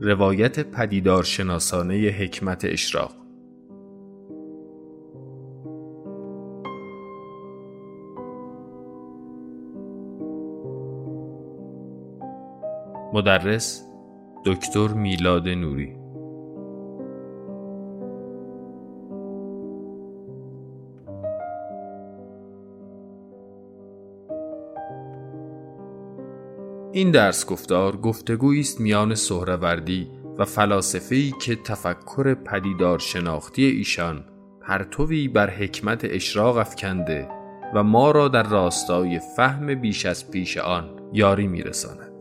روایت پدیدارشناسانه حکمت اشراق. مدرس دکتر میلاد نوری. این درس گفتار گفتگویی است میان سهروردی و فلاسفه‌ای که تفکر پدیدار شناختی ایشان پرتوی بر حکمت اشراق افکنده و ما را در راستای فهم بیش از پیش آن یاری میرساند.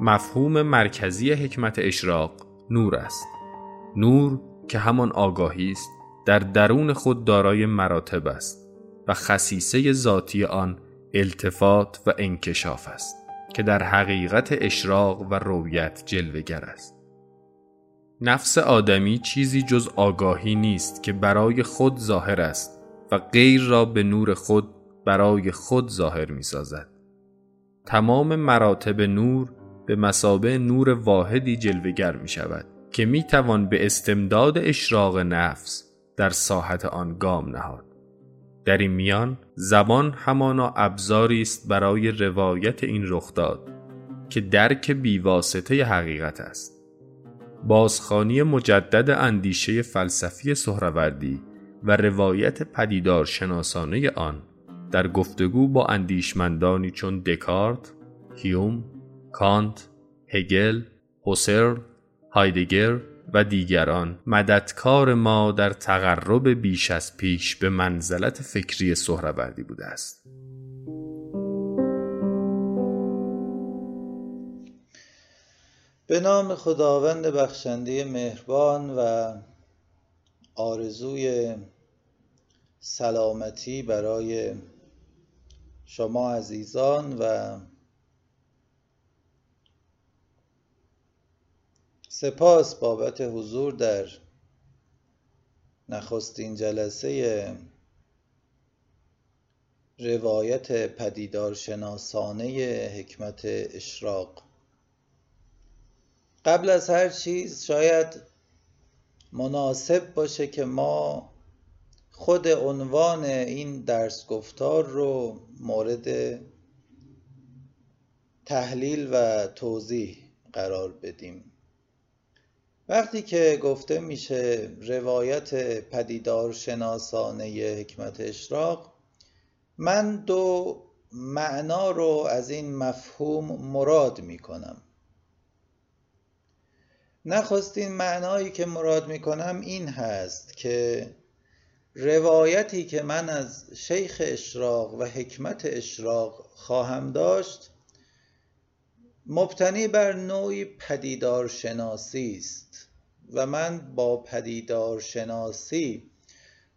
مفهوم مرکزی حکمت اشراق نور است. نور که همان آگاهی است در درون خود دارای مراتب است و خصیصه ذاتی آن التفات و انکشاف است. که در حقیقت اشراق و رویت جلوگر است نفس آدمی چیزی جز آگاهی نیست که برای خود ظاهر است و غیر را به نور خود برای خود ظاهر می سازد. تمام مراتب نور به مسابه نور واحدی جلوگر می شود که می توان به استمداد اشراق نفس در ساحت آن گام نهاد. در این میان زبان همانا ابزاری است برای روایت این رخداد که درک بیواسطه حقیقت است. بازخانی مجدد اندیشه فلسفی سهروردی و روایت پدیدار شناسانه آن در گفتگو با اندیشمندانی چون دکارت، هیوم، کانت، هگل، هوسر، هایدگر و دیگران مددکار ما در تقرب بیش از پیش به منزلت فکری سهروردی بوده است. به نام خداوند بخشنده مهربان و آرزوی سلامتی برای شما عزیزان و سپاس بابت حضور در نخستین جلسه روایت پدیدار شناسانه حکمت اشراق. قبل از هر چیز شاید مناسب باشه که ما خود عنوان این درس گفتار رو مورد تحلیل و توضیح قرار بدیم. وقتی که گفته میشه روایت پدیدار شناسانه حکمت اشراق من دو معنا رو از این مفهوم مراد می‌کنم. نخستین معنایی که مراد می‌کنم این هست که روایتی که من از شیخ اشراق و حکمت اشراق خواهم داشت مبتنی بر نوعی پدیدار شناسی است و من با پدیدار شناسی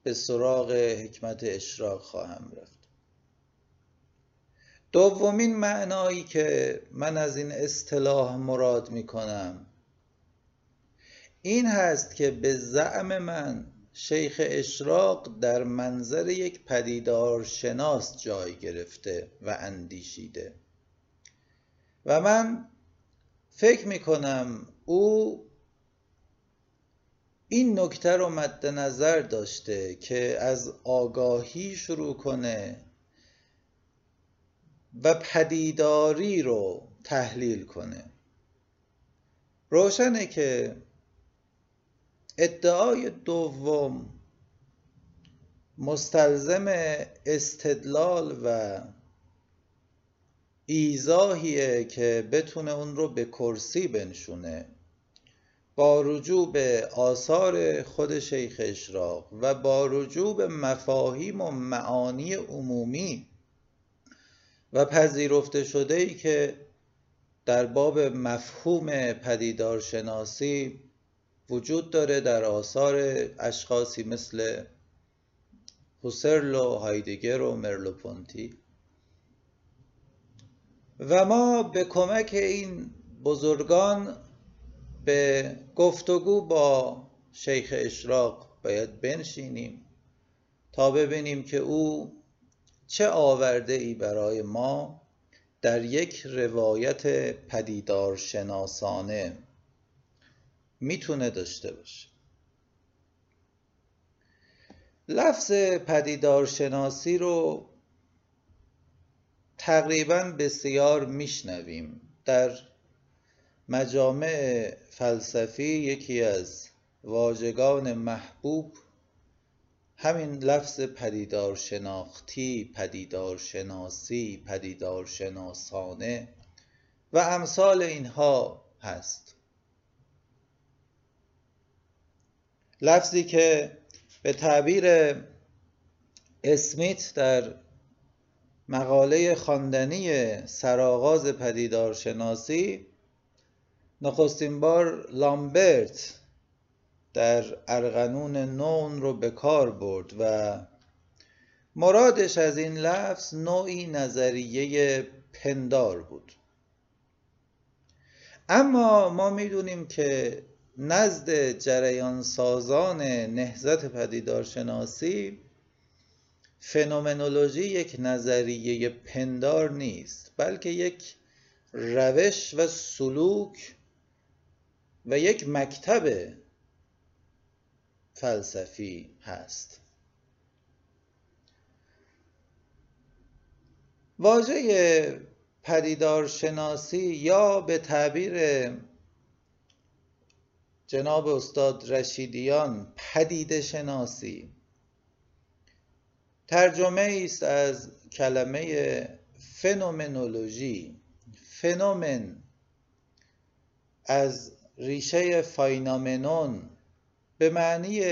به سراغ حکمت اشراق خواهم رفت. دومین معنایی که من از این اصطلاح مراد می کنم این هست که به زعم من شیخ اشراق در منظر یک پدیدار شناس جای گرفته و اندیشیده. و من فکر می کنم او این نکته رو مد نظر داشته که از آگاهی شروع کنه و پدیداری رو تحلیل کنه. روشنه که ادعای دوم مستلزم استدلال و ایزاهیه که بتونه اون رو به کرسی بنشونه. با رجوع به آثار خود شیخ اشراق و با رجوع به مفاهیم و معانی عمومی و پذیرفته شده ای که در باب مفهوم پدیدارشناسی وجود داره در آثار اشخاصی مثل هوسرل و هایدگر و مرلوپونتی. و ما به کمک این بزرگان به گفتگو با شیخ اشراق باید بنشینیم تا ببینیم که او چه آورده ای برای ما در یک روایت پدیدار شناسانه می‌تونه داشته باشه. لفظ پدیدار شناسی رو تقریبا بسیار میشنویم. در مجامع فلسفی یکی از واژگان محبوب همین لفظ پدیدار شناختی پدیدار شناسی پدیدار شناسانه و امثال اینها هست. لفظی که به تعبیر اسمیت در مقاله خواندنی سرآغاز پدیدار شناسی نخستین بار لامبرت در ارغنون نون رو به کار برد و مرادش از این لفظ نوعی نظریه پندار بود. اما ما می‌دونیم که نزد جریان سازان نهزت پدیدارشناسی فنومنولوژی یک نظریه پندار نیست بلکه یک روش و سلوک و یک مکتب فلسفی هست. واژه پدیدار شناسی یا به تعبیر جناب استاد رشیدیان پدیده شناسی ترجمه است از کلمه فنومنولوژی. فنومن از ریشه فاینامنون به معنی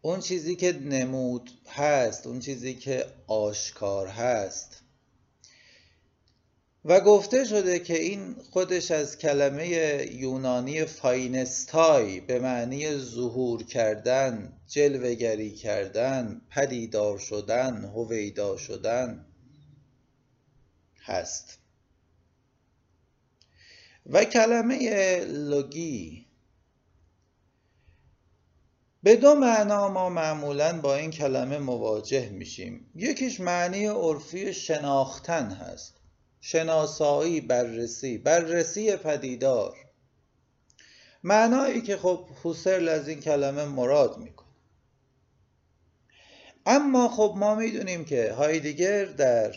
اون چیزی که نمود هست اون چیزی که آشکار هست. و گفته شده که این خودش از کلمه یونانی فاینستای به معنی ظهور کردن جلوگری کردن پدیدار شدن هویدا شدن هست. و کلمه لوگی به دو معنا ما معمولا با این کلمه مواجه میشیم. یکیش معنی عرفی شناختن هست. شناسایی بررسی. بررسی پدیدار. معنایی که خب هوسرل از این کلمه مراد می‌کنه. اما خب ما می‌دونیم که هایدگر در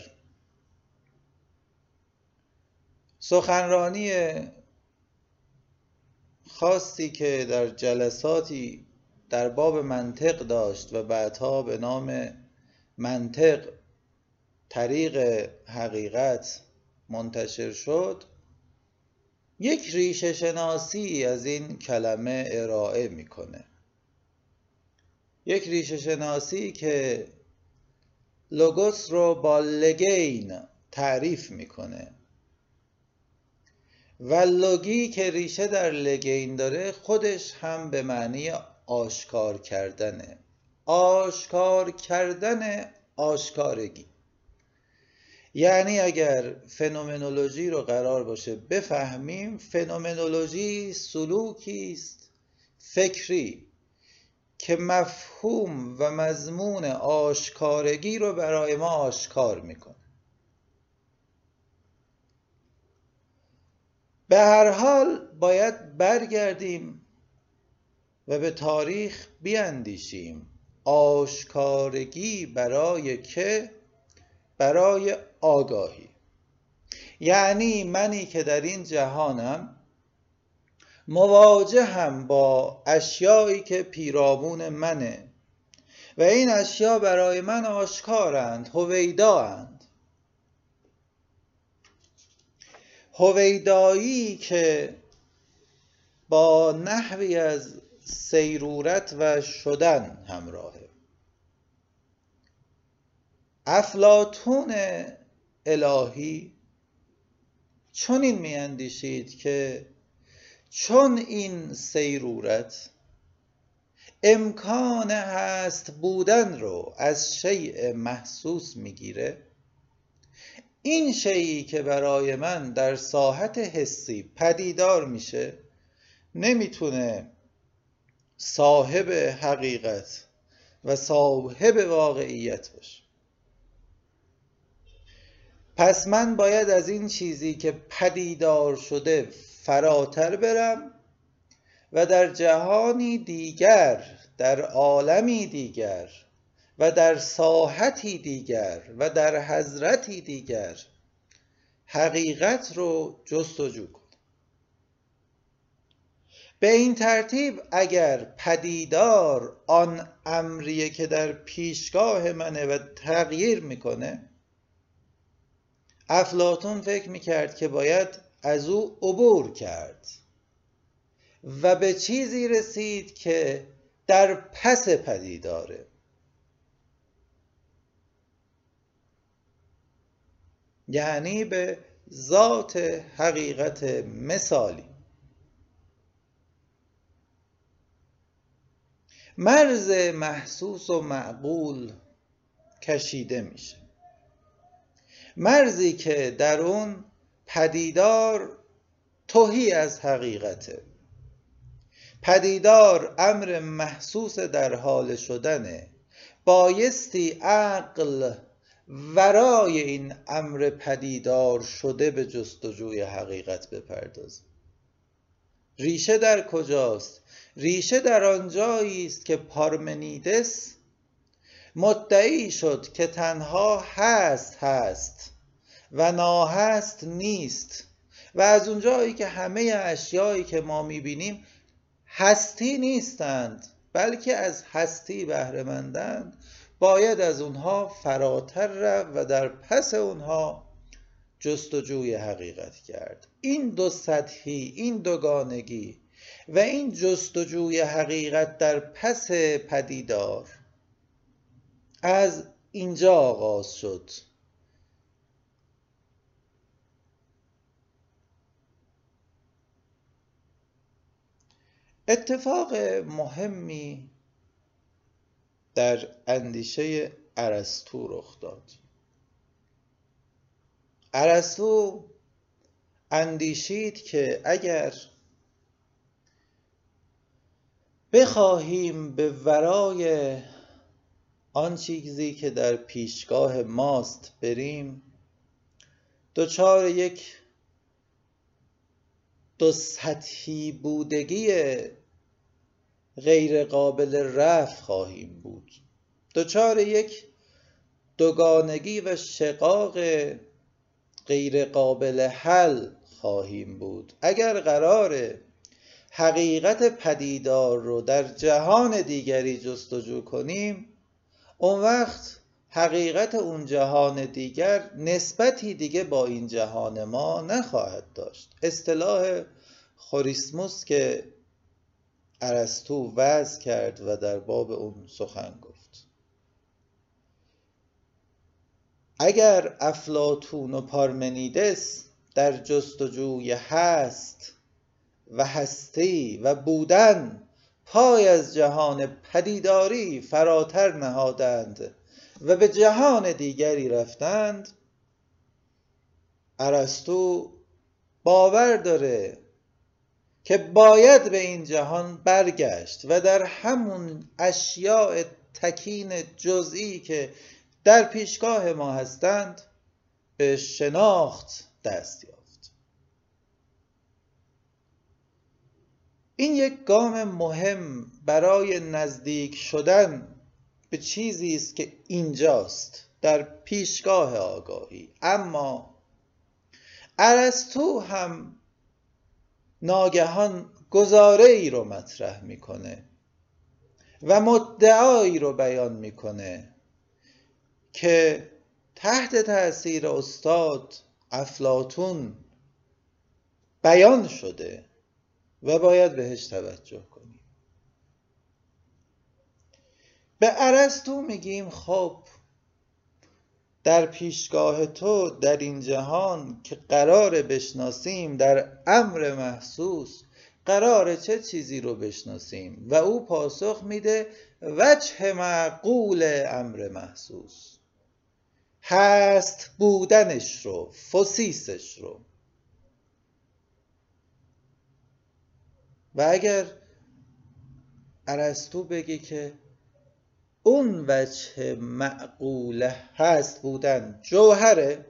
سخنرانی خاصی که در جلساتی در باب منطق داشت و بعدها به نام منطق طریق حقیقت منتشر شد یک ریشه شناسی از این کلمه ارائه می‌کنه. یک ریشه شناسی که لوگوس رو با لگین تعریف می‌کنه. و لوگی که ریشه در لگین داره خودش هم به معنی آشکار کردنه. آشکار کردن آشکارگی. یعنی اگر فنومنولوژی رو قرار باشه بفهمیم فنومنولوژی سلوکی است فکری که مفهوم و مضمون آشکارگی رو برای ما آشکار می‌کنه. به هر حال باید برگردیم و به تاریخ بیاندیشیم. آشکارگی برای که برای آگاهی. یعنی منی که در این جهانم مواجه هم با اشیایی که پیرامون منه و این اشیا برای من آشکارند هویدااند. هویدایی که با نحوی از سیرورت و شدن همراهه. افلاتون الهی چون این میاندیشید که چون این سیرورت امکان هست بودن رو از شیء محسوس می‌گیره. این شیعی که برای من در ساحت حسی پدیدار میشه نمی‌تونه صاحب حقیقت و صاحب واقعیت باشه. پس من باید از این چیزی که پدیدار شده فراتر برم و در جهانی دیگر در عالمی دیگر و در ساحتی دیگر و در حضرتی دیگر حقیقت رو جستجو کنم به این ترتیب اگر پدیدار آن امریه که در پیشگاه منه و تغییر می‌کنه افلاتون فکر می‌کرد که باید از او عبور کرد و به چیزی رسید که در پس پدیداره یعنی به ذات حقیقت مثالی. مرز محسوس و معقول کشیده میشه. مرزی که در اون پدیدار توهی از حقیقته. پدیدار امر محسوس در حال شدنه. بایستی عقل ورای این امر پدیدار شده به جستجوی حقیقت بپردازه. ریشه در کجاست؟ ریشه در آنجایی است که پارمنیدس مدعی شد که تنها هست هست. و ناهست نیست. و از اونجایی که همه اشیایی که ما می‌بینیم هستی نیستند بلکه از هستی بهرهمندند باید از اونها فراتر رفت و در پس اونها جستجوی حقیقت کرد. این دو سطحی این دوگانگی و این جستجوی حقیقت در پس پدیدار از اینجا آغاز شد. اتفاق مهمی در اندیشه ارسطو رخ داد. ارسطو اندیشید که اگر بخواهیم به ورای آن چیزی که در پیشگاه ماست بریم دچار یک دو سطحی بودگی غیر قابل رفع خواهیم بود. دچار یک دوگانگی و شقاق غیر قابل حل خواهیم بود. اگر قرار حقیقت پدیدار رو در جهان دیگری جستجو کنیم اون وقت حقیقت اون جهان دیگر نسبتی دیگه با این جهان ما نخواهد داشت. اصطلاح خوریسموس که ارسطو وضع کرد و در باب اون سخن گفت. اگر افلاتون و پارمنیدس در جستجوی هست و هستی و بودن پای از جهان پدیداری فراتر نهادند و به جهان دیگری رفتند ارسطو باور داره که باید به این جهان برگشت و در همون اشیاء تکین جزئی که در پیشگاه ما هستند به شناخت دست یافت. این یک گام مهم برای نزدیک شدن به چیزی است که اینجاست در پیشگاه آگاهی. اما ارسطو هم ناگهان گزاره ای رو مطرح می‌کنه و مدعایی رو بیان می‌کنه که تحت تاثیر استاد افلاتون بیان شده و باید بهش توجه کنیم. به ارسطو میگیم خب در پیشگاه تو در این جهان که قرار بشناسیم در امر محسوس قرار چه چیزی رو بشناسیم؟ و او پاسخ میده وجه معقول امر محسوس. هست بودنش رو فسیسش رو. و اگر ارسطو بگه که اون وجه معقوله هست بودن. جوهره.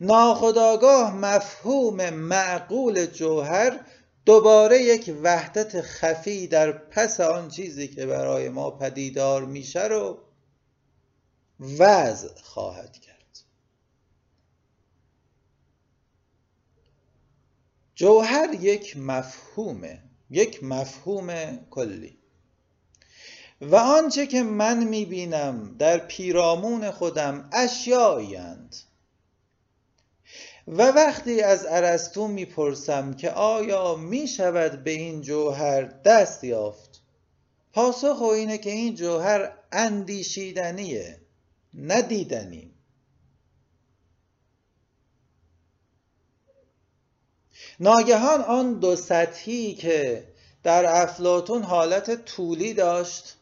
ناخداگاه مفهوم معقول جوهر دوباره یک وحدت خفی در پس آن چیزی که برای ما پدیدار میشه رو وضع خواهد کرد. جوهر یک مفهومه. یک مفهوم کلی. و آنچه که من می‌بینم در پیرامون خودم اشیایی و وقتی از ارسطو می‌پرسم که آیا می‌شود به این جوهر دست یافت پاسخ اینه که این جوهر اندیشیدنیه ندیدنی ناگهان آن دو سطحی که در افلاتون حالت طولی داشت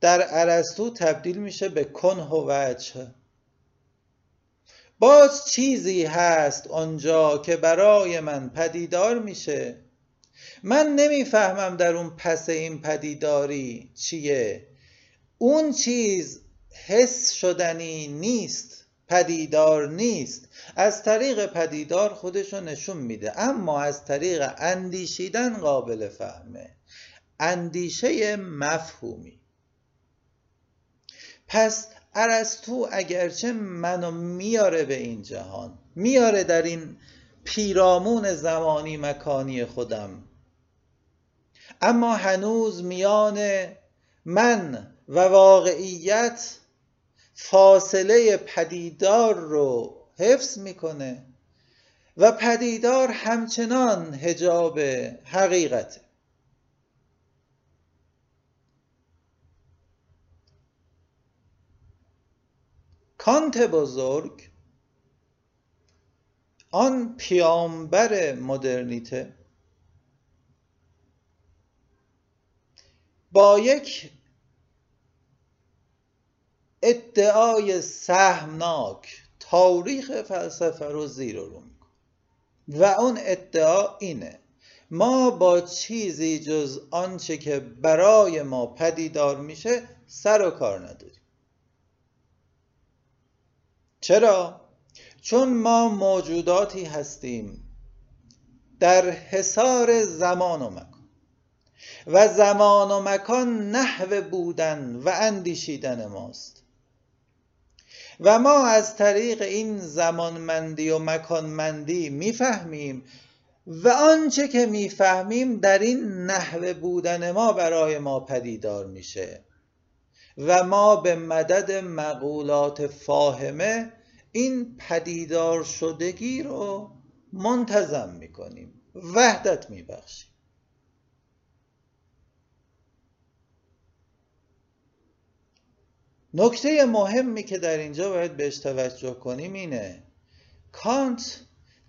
در ارسطو تبدیل میشه به کنه و وجه. باز چیزی هست آنجا که برای من پدیدار میشه. من نمی‌فهمم در اون پس این پدیداری چیه. اون چیز حس شدنی نیست پدیدار نیست. از طریق پدیدار خودشو نشون میده. اما از طریق اندیشیدن قابل فهمه. اندیشه مفهومی. پس ارسطو اگرچه منو میاره به این جهان میاره در این پیرامون زمانی مکانی خودم. اما هنوز میان من و واقعیت فاصله پدیدار رو حفظ می‌کنه و پدیدار همچنان هجاب حقیقته. کانت بزرگ آن پیامبر مدرنیته با یک ادعای سهمناک تاریخ فلسفه رو زیر رو می‌کنه. و اون ادعا اینه ما با چیزی جز آنچه که برای ما پدیدار میشه سر و کار نداریم. چرا؟ چون ما موجوداتی هستیم. در حصار زمان و مکان. و زمان و مکان نحو بودن و اندیشیدن ماست. و ما از طریق این زمانمندی و مکانمندی می‌فهمیم و آنچه که می‌فهمیم در این نحو بودن ما برای ما پدیدار میشه. و ما به مدد مقولات فاهمه این پدیدار شدگی رو منتظم می‌کنیم. وحدت میبخشیم. نکته مهمی که در اینجا باید بهش توجه کنیم اینه کانت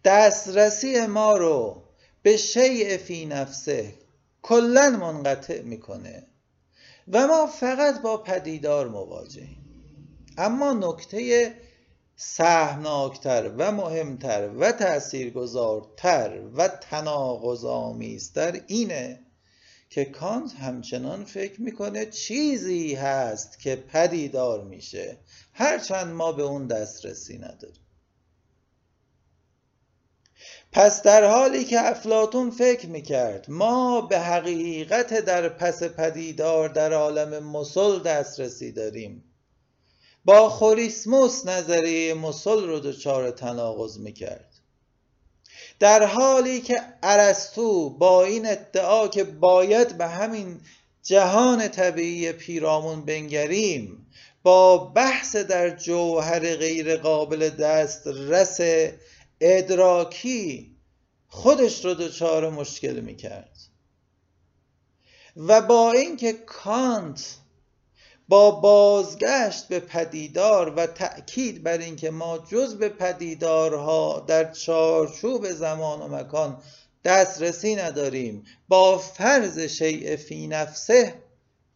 دسترسی ما رو به شیء فی نفسه کلا منقطع می‌کنه. و ما فقط با پدیدار مواجهیم. اما نکته سهمناکتر و مهمتر و تاثیرگذارتر و تناقض‌آمیزتر اینه که کانت همچنان فکر می‌کنه چیزی هست که پدیدار میشه. هرچند ما به اون دسترسی نداریم. پس در حالی که افلاتون فکر می‌کرد ما به حقیقت در پس پدیدار در عالم مسل دسترسی داریم. با خوریسموس نظریه مسل رو دچار تناقض می‌کرد. در حالی که ارسطو با این ادعا که باید به همین جهان طبیعی پیرامون بنگریم با بحث در جوهر غیر قابل دست رس ادراکی خودش رو دچار مشکل می‌کرد. و با اینکه کانت با بازگشت به پدیدار و تأکید بر اینکه ما جز به پدیدارها در چارچوب زمان و مکان دسترسی نداریم با فرض شیء فی نفسه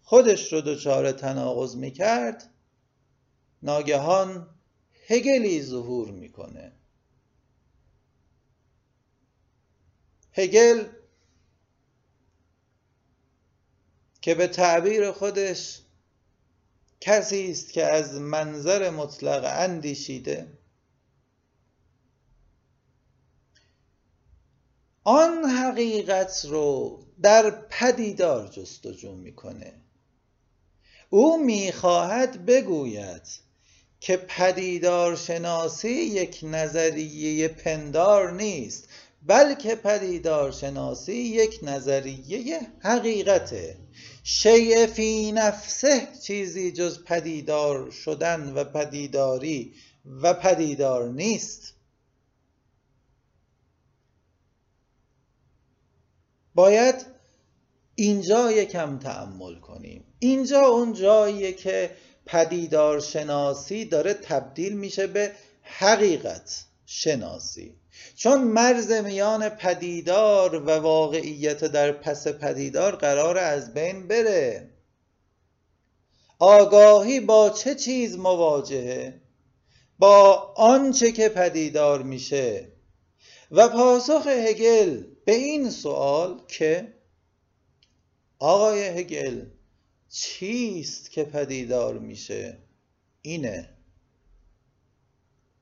خودش رو دچار تناقض می‌کرد ناگهان هگلی ظهور می‌کنه. هگل که به تعبیر خودش کسی است که از منظر مطلق اندیشیده. آن حقیقت رو در پدیدار جستجو می‌کنه. او می‌خواهد بگوید که پدیدار شناسی یک نظریه پندار نیست. بلکه پدیدار شناسی یک نظریه حقیقته. شیء فی نفسه چیزی جز پدیدار شدن و پدیداری و پدیدار نیست. باید اینجا یکم تعمل کنیم. اینجا اون جاییه که پدیدار شناسی داره تبدیل میشه به حقیقت. شناسی. چون مرز میان پدیدار و واقعیت در پس پدیدار قرار از بین بره آگاهی با چه چیز مواجهه؟ با آنچه که پدیدار میشه. و پاسخ هگل به این سوال که آقای هگل چیست که پدیدار میشه اینه.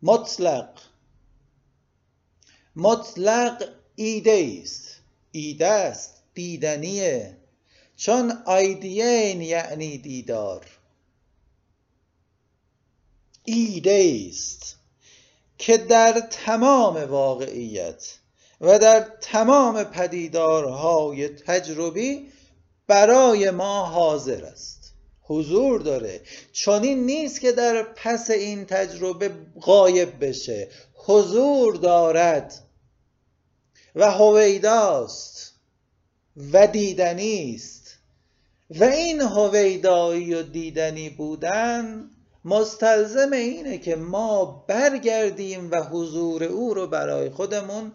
مطلق مطلق ایده است. ایده است دیدنیه. چون آیدین یعنی دیدار. ایده است که در تمام واقعیت و در تمام پدیدارهای تجربی برای ما حاضر است. حضور داره. چون این نیست که در پس این تجربه غایب بشه. حضور دارد و هویداست و دیدنی است. و این هویدایی و دیدنی بودن مستلزم اینه که ما برگردیم و حضور او رو برای خودمون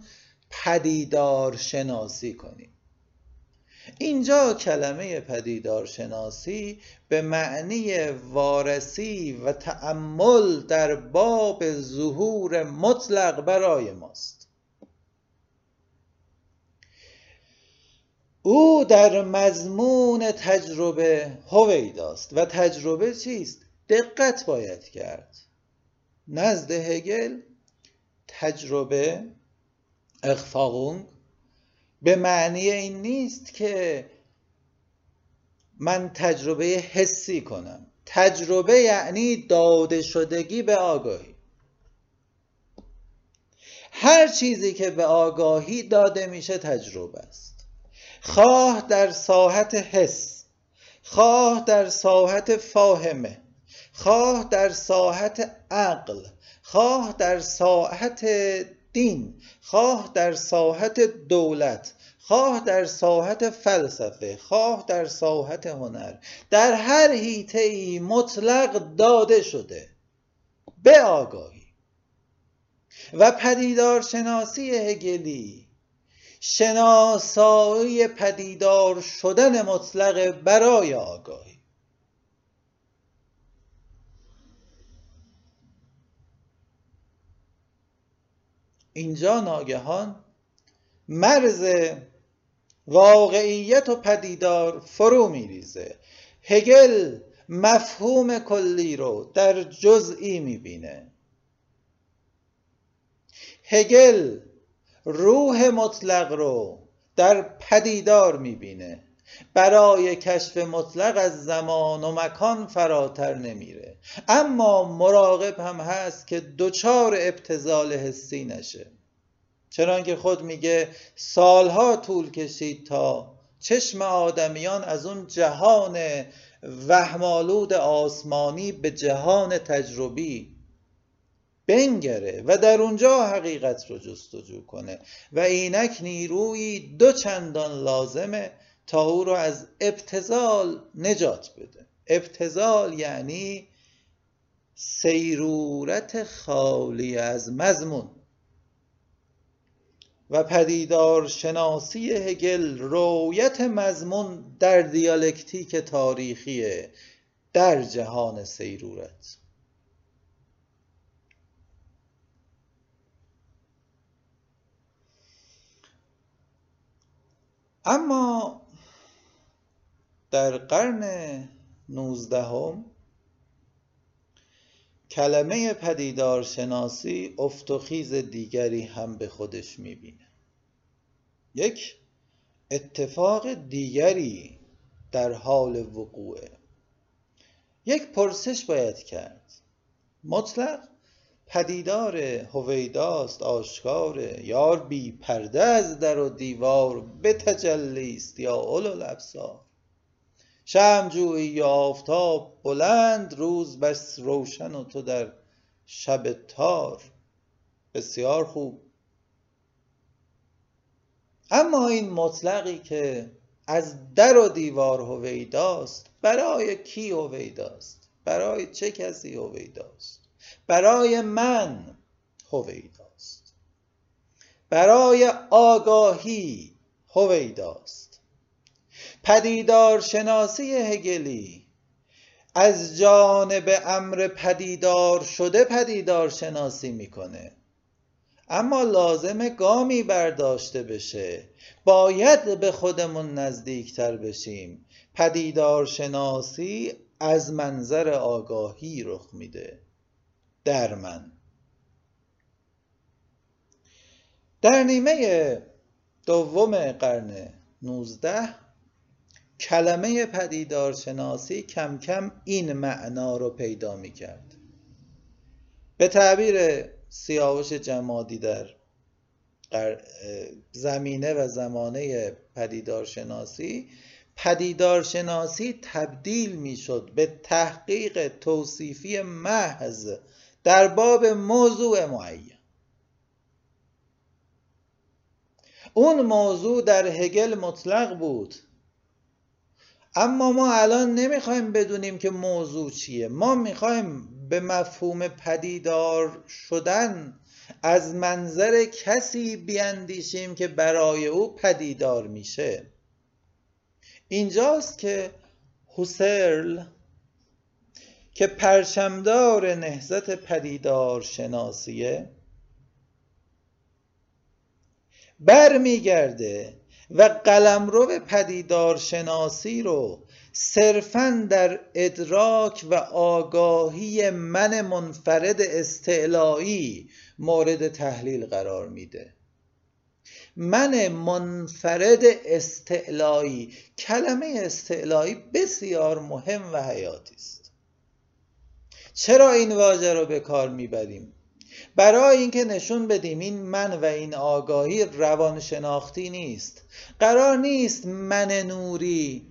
پدیدار شناسی کنیم. اینجا کلمه پدیدار شناسی به معنی وارسی و تأمل در باب ظهور مطلق برای ماست او در مضمون تجربه هویداست و تجربه چیست؟ دقت باید کرد نزد هگل تجربه اخفاقونگ به معنی این نیست که من تجربه حسی کنم. تجربه یعنی داده شدگی به آگاهی. هر چیزی که به آگاهی داده میشه تجربه است. خواه در ساحت حس خواه در ساحت فاهمه خواه در ساحت عقل خواه در ساحت دین خواه در ساحت دولت خواه در ساحت فلسفه خواه در ساحت هنر. در هر هیته ای مطلق داده شده. به آگاهی. و پدیدار شناسی هگلی شناسایی پدیدار شدن مطلق برای آگاهی. اینجا ناگهان مرز واقعیت و پدیدار فرو میریزه. هگل مفهوم کلی رو در جزئی می‌بینه. هگل روح مطلق رو در پدیدار می‌بینه. برای کشف مطلق از زمان و مکان فراتر نمیره. اما مراقب هم هست که دچار ابتزال حسی نشه. چنانکه خود میگه سالها طول کشید تا چشم آدمیان از اون جهان وهمالود آسمانی به جهان تجربی بنگره و در اونجا حقیقت رو جستجو کنه و اینک نیروی دو چندان لازمه تا او رو از ابتزال نجات بده. ابتزال یعنی سیرورت خالی از مضمون. و پدیدار شناسی هگل رویت مضمون در دیالکتیک تاریخی در جهان سیرورت. اما در قرن نوزدهم کلمه پدیدار شناسی افت و خیز دیگری هم به خودش می‌بینه. یک اتفاق دیگری در حال وقوعه. یک پرسش باید کرد. مطلق پدیدار هویداست آشکاره یار بی پرده از در و دیوار به تجلی است یا اولو الابصار شمع جویی آفتاب بلند روز بس روشن و تو در شب تار. بسیار خوب. اما این مطلقی که از در و دیوار هویداست برای کی هویداست؟ برای چه کسی هویداست؟ برای من هویداست. برای آگاهی هویداست. پدیدار شناسی هگلی. از جانب امر پدیدار شده پدیدار شناسی می‌کنه. اما لازم گامی برداشته بشه. باید به خودمون نزدیکتر بشیم. پدیدار شناسی از منظر آگاهی رخ میده. در من. در نیمه دوم قرن 19 کلمه پدیدار شناسی کم کم این معنا رو پیدا می کرد به تعبیر سیاوش جمادی در زمینه و زمانه پدیدارشناسی پدیدارشناسی تبدیل می‌شد به تحقیق توصیفی محض در باب موضوع معین. اون موضوع در هگل مطلق بود. اما ما الان نمی‌خوایم بدونیم که موضوع چیه. ما می‌خوایم به مفهوم پدیدار شدن از منظر کسی بیاندیشیم که برای او پدیدار میشه. اینجاست که هوسرل که پرچمدار نهزت پدیدار شناسیه برمیگرده و قلمرو پدیدار شناسی رو صرفا در ادراک و آگاهی من منفرد استعلایی مورد تحلیل قرار میده. من منفرد استعلایی کلمه استعلایی بسیار مهم و حیاتی است. چرا این واژه رو به کار می‌بریم؟ برای اینکه نشون بدیم این من و این آگاهی روانشناختی نیست. قرار نیست من نوری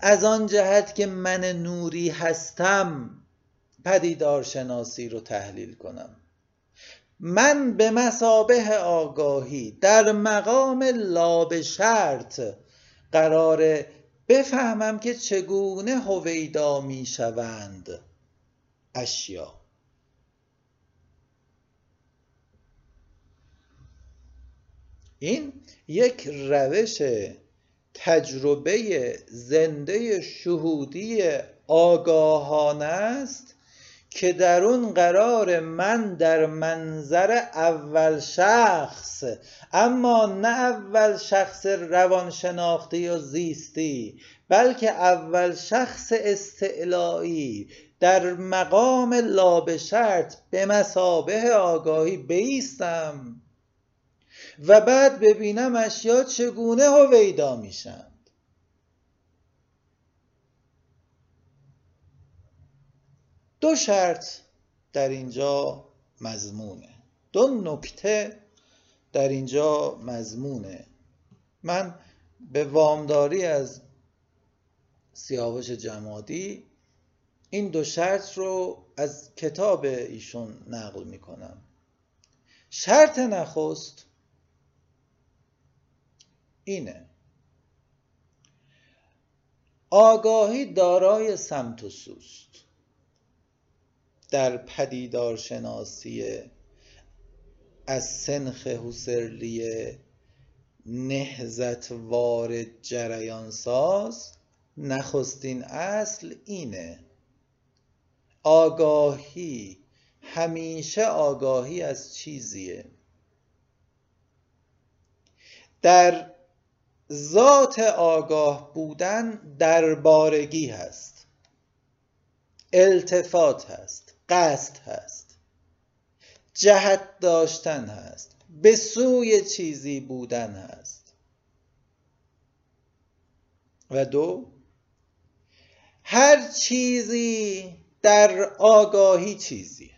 از آن جهت که من نوری هستم پدیدار شناسی رو تحلیل کنم. من به مسابه آگاهی در مقام لاب شرط قرار بفهمم که چگونه هویدا می شوند اشیا این یک روش تجربه زنده شهودی آگاهانه است که در اون قرار من در منظر اول شخص اما نه اول شخص روانشناختی و زیستی بلکه اول شخص استعلایی در مقام لابشرط به مسابه آگاهی بیستم. و بعد ببینم اشیا چگونه هویدا میشند. دو شرط در اینجا مضمونه. دو نکته در اینجا مضمونه. من به وامداری از سیاوش جمادی این دو شرط رو از کتاب ایشون نقل می‌کنم. شرط نخست اینه. آگاهی دارای سمت و سوست. در پدیدار شناسی از سنخ حسرلی جریان ساز نخستین اصل اینه. آگاهی همیشه آگاهی از چیزیه. در ذات آگاه بودن دربارگی هست. التفات هست قصد هست. جهت داشتن هست به سوی چیزی بودن هست. و دو هر چیزی در آگاهی چیزیه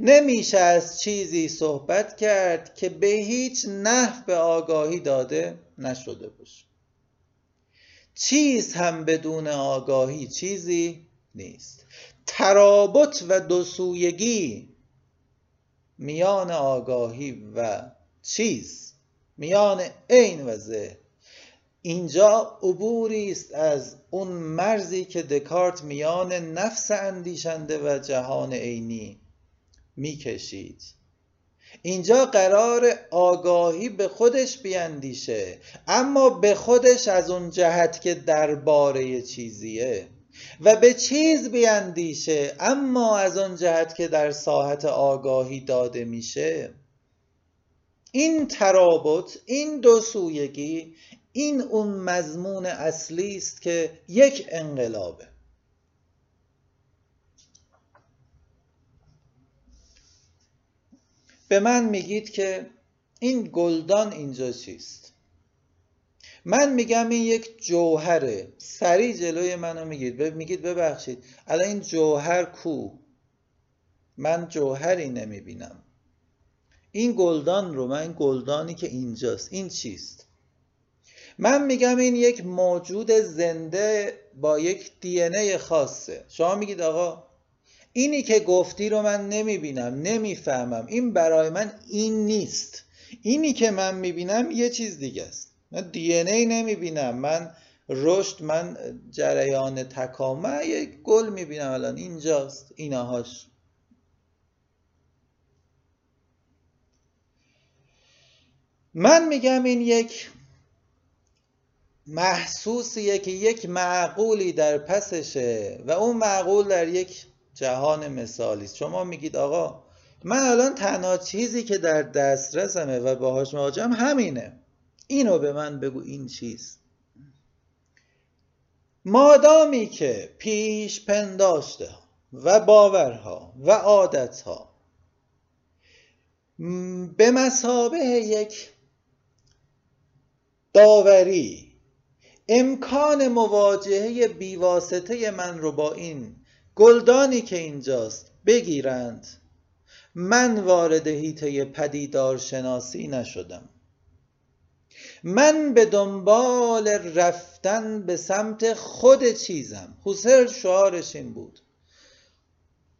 نمیشه از چیزی صحبت کرد که به هیچ نحو به آگاهی داده نشده باشه. چیز هم بدون آگاهی چیزی نیست. ترابط و دوسویگی میان آگاهی و چیز میان عین و ذهن. اینجا عبوری است از اون مرزی که دکارت میان نفس اندیشنده و جهان عینی می‌کشید. اینجا قرار آگاهی به خودش بیاندیشه اما به خودش از اون جهت که درباره چیزیه. و به چیز بیاندیشه اما از آن جهت که در ساحت آگاهی داده میشه. این ترابط این دو سویگی این اون مضمون اصلی است که یک انقلابه. به من میگید که این گلدان اینجا چیست؟ من میگم این یک جوهره سریع جلوی منو میگید میگید ببخشید الان این جوهر کو؟ من جوهری نمی‌بینم. این گلدان رو من گلدانی که اینجاست این چیست؟ من میگم این یک موجود زنده با یک دی خاصه. شما میگید آقا اینی که گفتی رو من نمی‌بینم نمی‌فهمم. این برای من این نیست. اینی که من می‌بینم یه چیز دیگه است. من دی ای نمی‌بینم. من رشد من جریان تکامل یک گل می‌بینم الان. اینجاست. اینهاش من میگم این یک محسوسیه که یک معقولی در پسشه و اون معقول در یک جهان مثالی است. شما میگید آقا من الان تنها چیزی که در دسترسمه و باهاش مواجهم همینه. اینو به من بگو این چیز مادامی که پیش پنداشته و باورها و عادتها به مسابه یک داوری امکان مواجهه بیواسطه من رو با این گلدانی که اینجاست بگیرند. من وارد هیته پدیدار شناسی نشدم. من به دنبال رفتن به سمت خود چیزم. حسر شعارش این بود.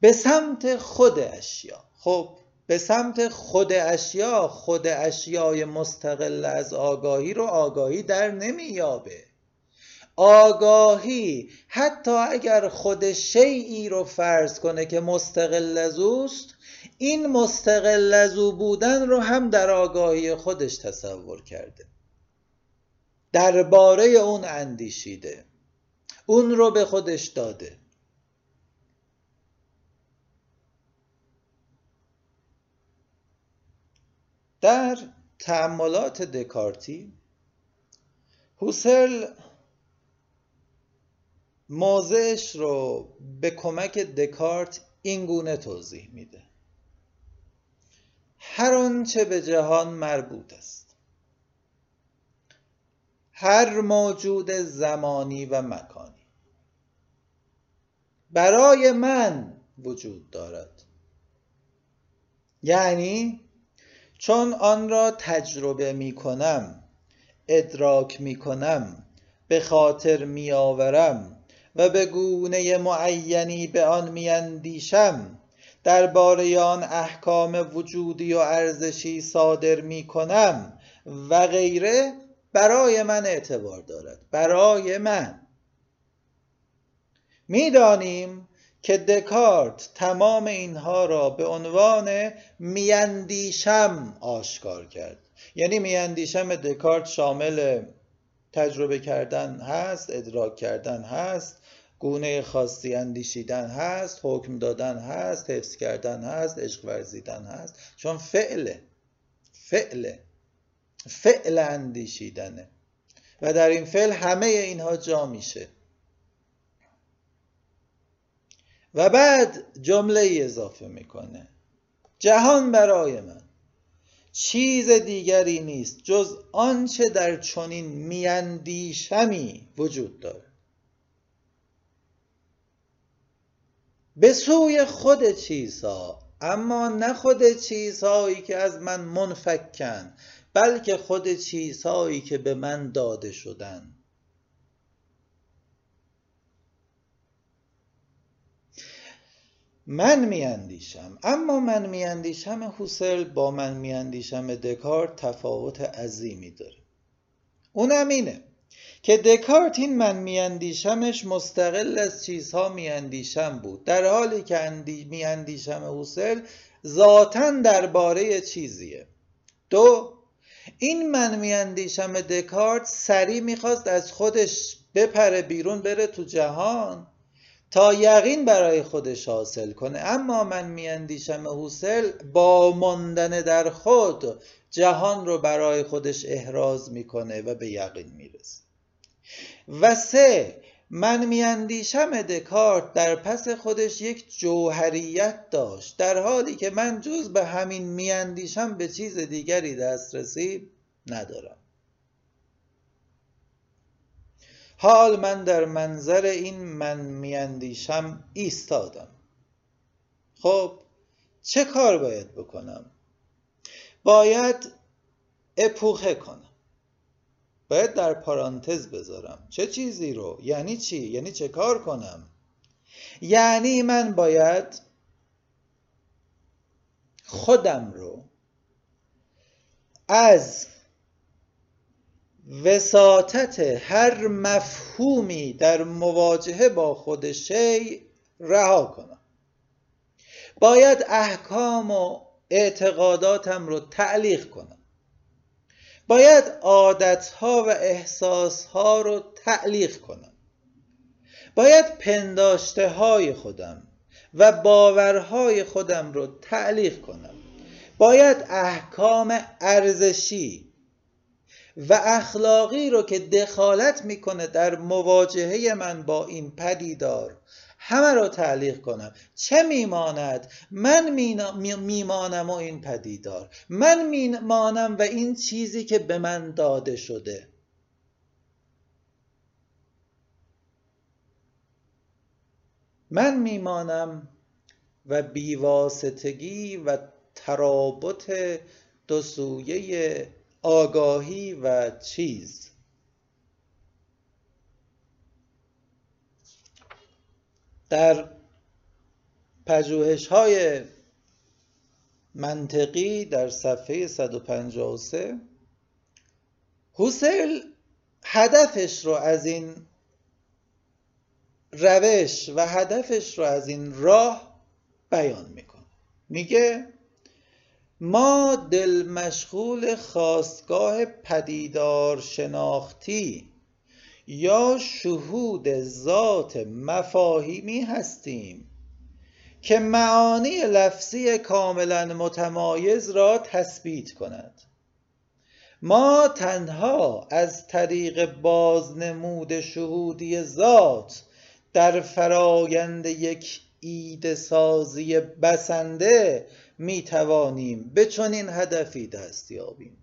به سمت خود اشیا. خب به سمت خود اشیا خود اشیای مستقل از آگاهی رو آگاهی در نمییابه. آگاهی. حتی اگر خود شیعی رو فرض کنه که مستقل از اوست این مستقل از او بودن رو هم در آگاهی خودش تصور کرده. درباره اون اندیشیده. اون رو به خودش داده. در تعملات دکارتی هوسرل موضعش رو به کمک دکارت این گونه توضیح میده. هر آنچه به جهان مربوط است. هر موجود زمانی و مکانی. برای من وجود دارد. یعنی چون آن را تجربه می کنم ادراک می کنم به خاطر می آورم و به گونه معینی به آن میاندیشم. درباره آن احکام وجودی و ارزشی صادر می کنم و غیره برای من اعتبار دارد. برای من. می‌دانیم که دکارت تمام اینها را به عنوان میاندیشم آشکار کرد. یعنی میاندیشم دکارت شامل تجربه کردن هست ادراک کردن هست گونه خاصی اندیشیدن هست حکم دادن هست حفظ کردن هست عشق ورزیدن هست. چون فعله فعله فعل اندیشیدنه. و در این فعل همه اینها جا میشه. و بعد جمله ای اضافه می‌کنه. جهان برای من چیز دیگری نیست جز آنچه در چنین میاندیشمی وجود دارد. به سوی خود چیزها اما نه خود چیزهایی که از من منفکن بلکه خود چیزهایی که به من داده شدن. من میاندیشم اما من میاندیشم هوسل با من میاندیشم دکارت تفاوت عظیمی داره. اونم اینه. که دکارت این من میاندیشمش مستقل از چیزها میاندیشم بود. در حالی که اندی میاندیشم هوسل ذاتا درباره چیزیه. دو این من میاندیشم دکارت سریع می‌خواست از خودش بپره بیرون بره تو جهان تا یقین برای خودش حاصل کنه. اما من میاندیشم هوسل با ماندن در خود جهان رو برای خودش احراز می‌کنه و به یقین می‌رسه. و سه من میاندیشم دکارت در پس خودش یک جوهریت داشت در حالی که من جز به همین میاندیشم به چیز دیگری دسترسی ندارم. حال من در منظر این من میاندیشم ایستادم. خب چه کار باید بکنم؟ باید اپوخه کنم. باید در پارانتز بذارم. چه چیزی رو؟ یعنی چی؟ یعنی چه کار کنم؟ یعنی من باید خودم رو از وساطت هر مفهومی در مواجهه با خود شی رها کنم. باید احکام و اعتقاداتم رو تعلیق کنم. باید عادتها و احساسها رو تعلیق کنم. باید پنداشته های خودم و باورهای خودم رو تعلیق کنم. باید احکام ارزشی و اخلاقی رو که دخالت می‌کنه در مواجهه من با این پدیدار همه رو تعلیق کنم. چه میماند؟ من میمانم و این پدیدار. من میمانم و این چیزی که به من داده شده. من میمانم و بیواسطگی و ترابط دو سویه آگاهی و چیز. در پژوهش های منطقی در صفحه 153 هوسل هدفش رو از این روش و هدفش رو از این راه بیان می‌کنه. میگه ما دل مشغول خواستگاه پدیدار شناختی یا شهود ذات مفاهیمی هستیم که معانی لفظی کاملا متمایز را تثبیت کند. ما تنها از طریق بازنمود شهودی ذات در فرایند یک ایده سازی بسنده می توانیم به چنین هدفی دست یابیم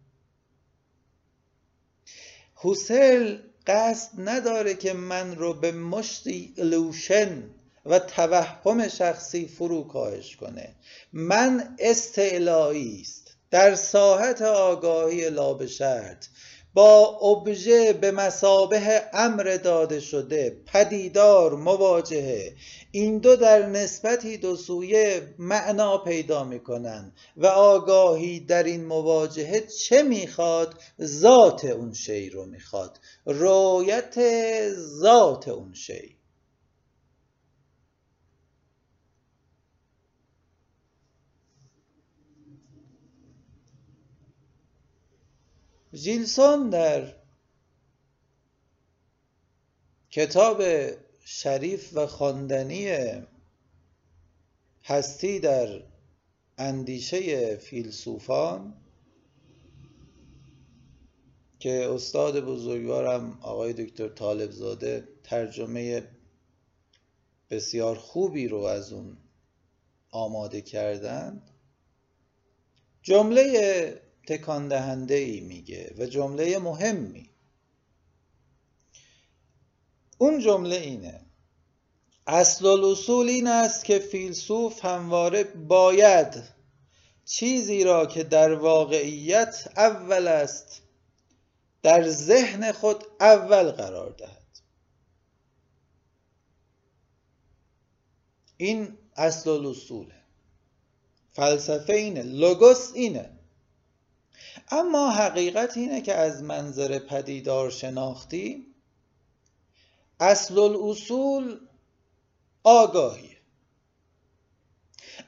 هوسل قصد نداره که من رو به مشتی الوشن و توهم شخصی فرو کاهش کنه. من استعلایی است. در ساحت آگاهی لابشرت با ابژه به مسابه امر داده شده. پدیدار مواجهه. این دو در نسبتی دو سویه معنا پیدا می‌کنن و آگاهی در این مواجهه چه می‌خواد؟ ذات اون شی رو می‌خواد. رویت ذات اون شی. ژیلسون در کتاب شریف و خواندنی هستی در اندیشه فیلسوفان که استاد بزرگوارم آقای دکتر طالب زاده ترجمه بسیار خوبی رو از اون آماده کردند. جمله تکان دهنده ای میگه و جمله مهمی. اون جمله اینه. اصل الاصول این است که فیلسوف همواره باید چیزی را که در واقعیت اول است در ذهن خود اول قرار دهد. این اصل الاصوله فلسفه اینه. لوگوس اینه. اما حقیقت اینه که از منظر پدیدار شناختی اصل الاصول آگاهی.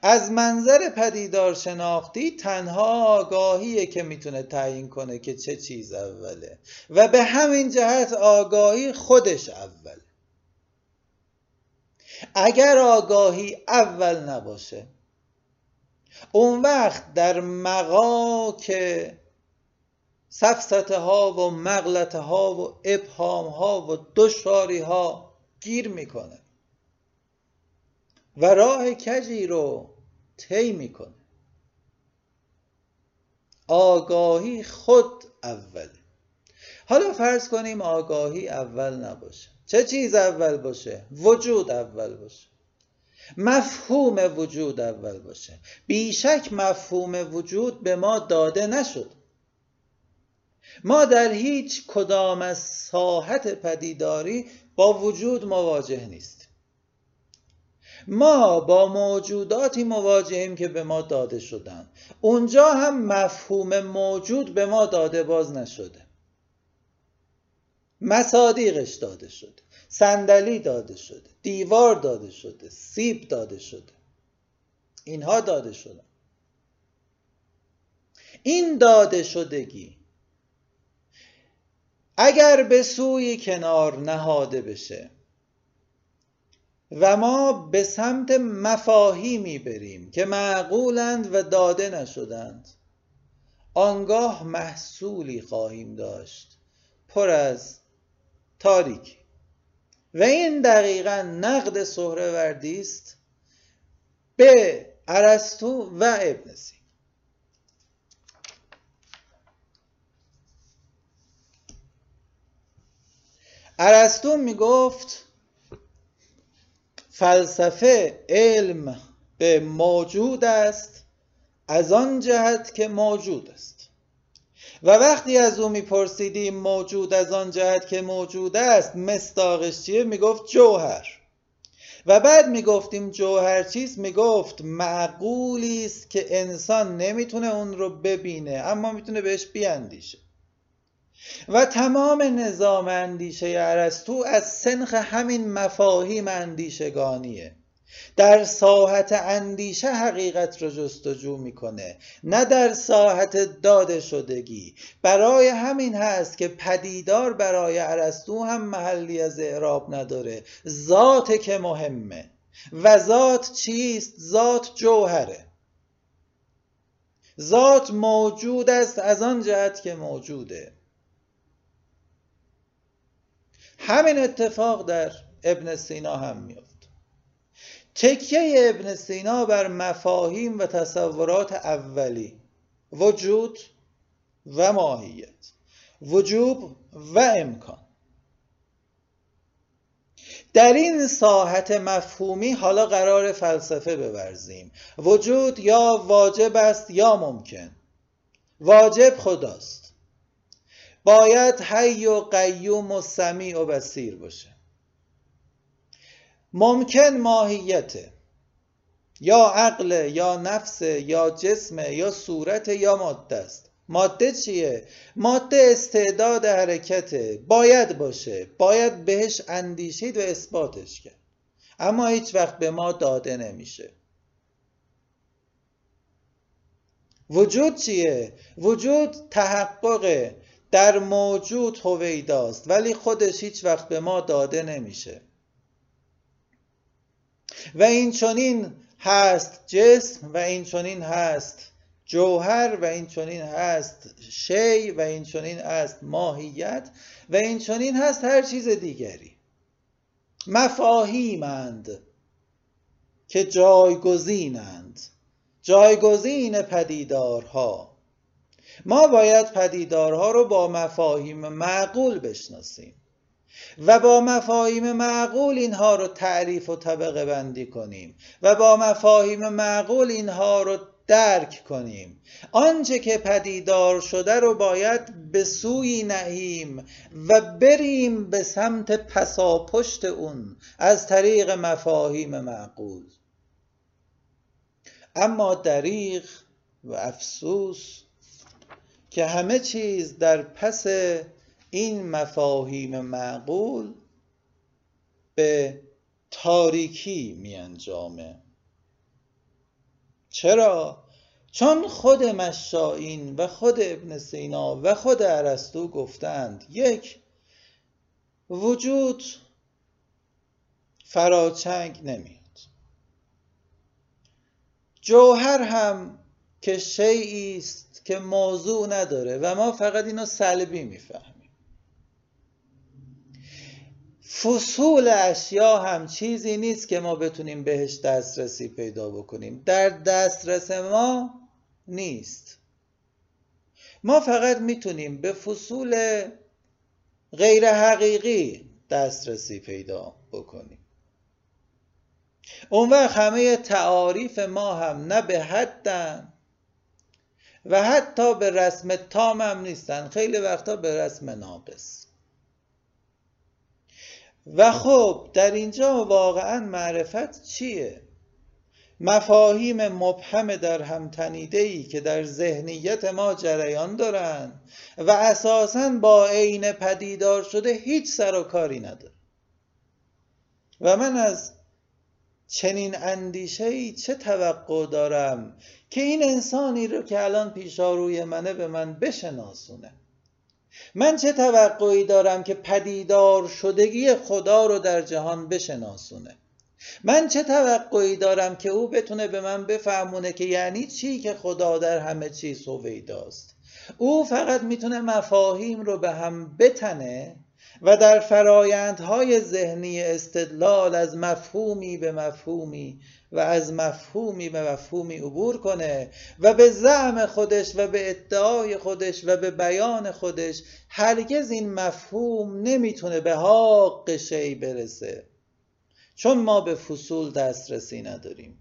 از منظر پدیدار شناختی تنها آگاهیه که می‌تونه تعیین کنه که چه چیز اوله. و به همین جهت آگاهی خودش اوله. اگر آگاهی اول نباشه اون وقت در مقا که سفسته ها و مغلطه ها و ابهام ها و دشواری ها گیر می‌کنه. و راه کجی رو طی می‌کنه؟ آگاهی خود اوله حالا فرض کنیم آگاهی اول نباشه. چه چیز اول باشه؟ وجود اول باشه. مفهوم وجود اول باشه. بیشک مفهوم وجود به ما داده نشد. ما در هیچ کدام از ساحت پدیداری با وجود مواجه نیستیم ما با موجوداتی مواجهیم که به ما داده شدن. اونجا هم مفهوم موجود به ما داده باز نشده. مصادیقش داده شده. صندلی داده شده دیوار داده شده سیب داده شده. اینها داده شده. این داده شدگی اگر به سوی کنار نهاده بشه و ما به سمت مفاهیمی بریم که معقولند و داده نشدند آنگاه محصولی خواهیم داشت پر از تاریکی. و این دقیقا نقد سهروردی است به ارسطو و ابن سینا. ارسطو می‌گفت فلسفه علم به موجود است از آن جهت که موجود است. و وقتی از او میپرسیدیم موجود از آن جهت که موجود است مستاقش چیه؟ می‌گفت جوهر. و بعد می‌گفتیم جوهر چیست؟ می‌گفت معقولی است که انسان نمی‌تونه اون رو ببینه اما می‌تونه بهش بیاندیشه. و تمام نظام اندیشه ارسطو از سنخ همین مفاهیم اندیشگانیه. در ساحت اندیشه حقیقت رو جستجو می‌کنه نه در ساحت داده شدگی. برای همین هست که پدیدار برای عرستو هم محلی از اعراب نداره. ذات که مهمه. و ذات چیست؟ ذات جوهره. ذات موجود است از آن جهت که موجوده. همین اتفاق در ابن سینا هم میاد تکیه ابن سینا بر مفاهیم و تصورات اولی. وجود و ماهیت. وجوب و امکان. در این ساحت مفهومی حالا قرار فلسفه بورزیم. وجود یا واجب است یا ممکن. واجب خداست. باید حی و قیوم و سمیع و بسیر باشه. ممکن ماهیته یا عقل یا نفس یا جسم یا صورت یا ماده است. ماده چیه؟ ماده استعداد حرکته باید باشه. باید بهش اندیشید و اثباتش کرد. اما هیچ وقت به ما داده نمیشه. وجود چیه؟ وجود تحقق در موجود هویداست. ولی خودش هیچ وقت به ما داده نمیشه. و این چنین هست جسم و این چنین هست جوهر و این چنین هست شی و این چنین هست ماهیت و این چنین هست هر چیز دیگری. مفاهیمند که جایگزینند. جایگزین پدیدارها. ما باید پدیدارها رو با مفاهیم معقول بشناسیم. و با مفاهیم معقول اینها رو تعریف و طبقه بندی کنیم و با مفاهیم معقول اینها رو درک کنیم. آنچه که پدیدار شده رو باید به سوی نهیم و بریم به سمت پساپشت اون از طریق مفاهیم معقول. اما دریغ و افسوس که همه چیز در پس این مفاهیم معقول به تاریکی می انجامه چرا؟ چون خود مشائین و خود ابن سینا و خود ارسطو گفتند یک وجود فراچنگ نمیاد. جوهر هم که شیعی است که موضوع نداره و ما فقط اینو سلبی می‌فهمیم. فصول اشیا هم چیزی نیست که ما بتونیم بهش دسترسی پیدا بکنیم. در دسترس ما نیست. ما فقط می‌تونیم به فصول غیر حقیقی دسترسی پیدا بکنیم. اون وقت همه تعاریف ما هم نه به حدن و حتی به رسم تام هم نیستن. خیلی وقتا به رسم ناقص. و خب در اینجا واقعا معرفت چیه؟ مفاهیم مبهم در هم ای که در ذهنیت ما جریان دارن و اساسا با عین پدیدار شده هیچ سر و کاری نداره و من از چنین اندیشه ای چه توقع دارم که این انسانی رو که الان پیشاروی منه به من بشناسونه؟ من چه توقعی دارم که پدیدار شدگی خدا رو در جهان بشناسونه؟ من چه توقعی دارم که او بتونه به من بفهمونه که یعنی چی که خدا در همه چیز هویداست؟ او فقط می‌تونه مفاهیم رو به هم بتنه و در فرایندهای ذهنی استدلال از مفهومی به مفهومی و از مفهومی به مفهومی عبور کنه و به زعم خودش و به ادعای خودش و به بیان خودش هرگز این مفهوم نمی‌تونه به حق شی برسه. چون ما به فصول دسترسی نداریم.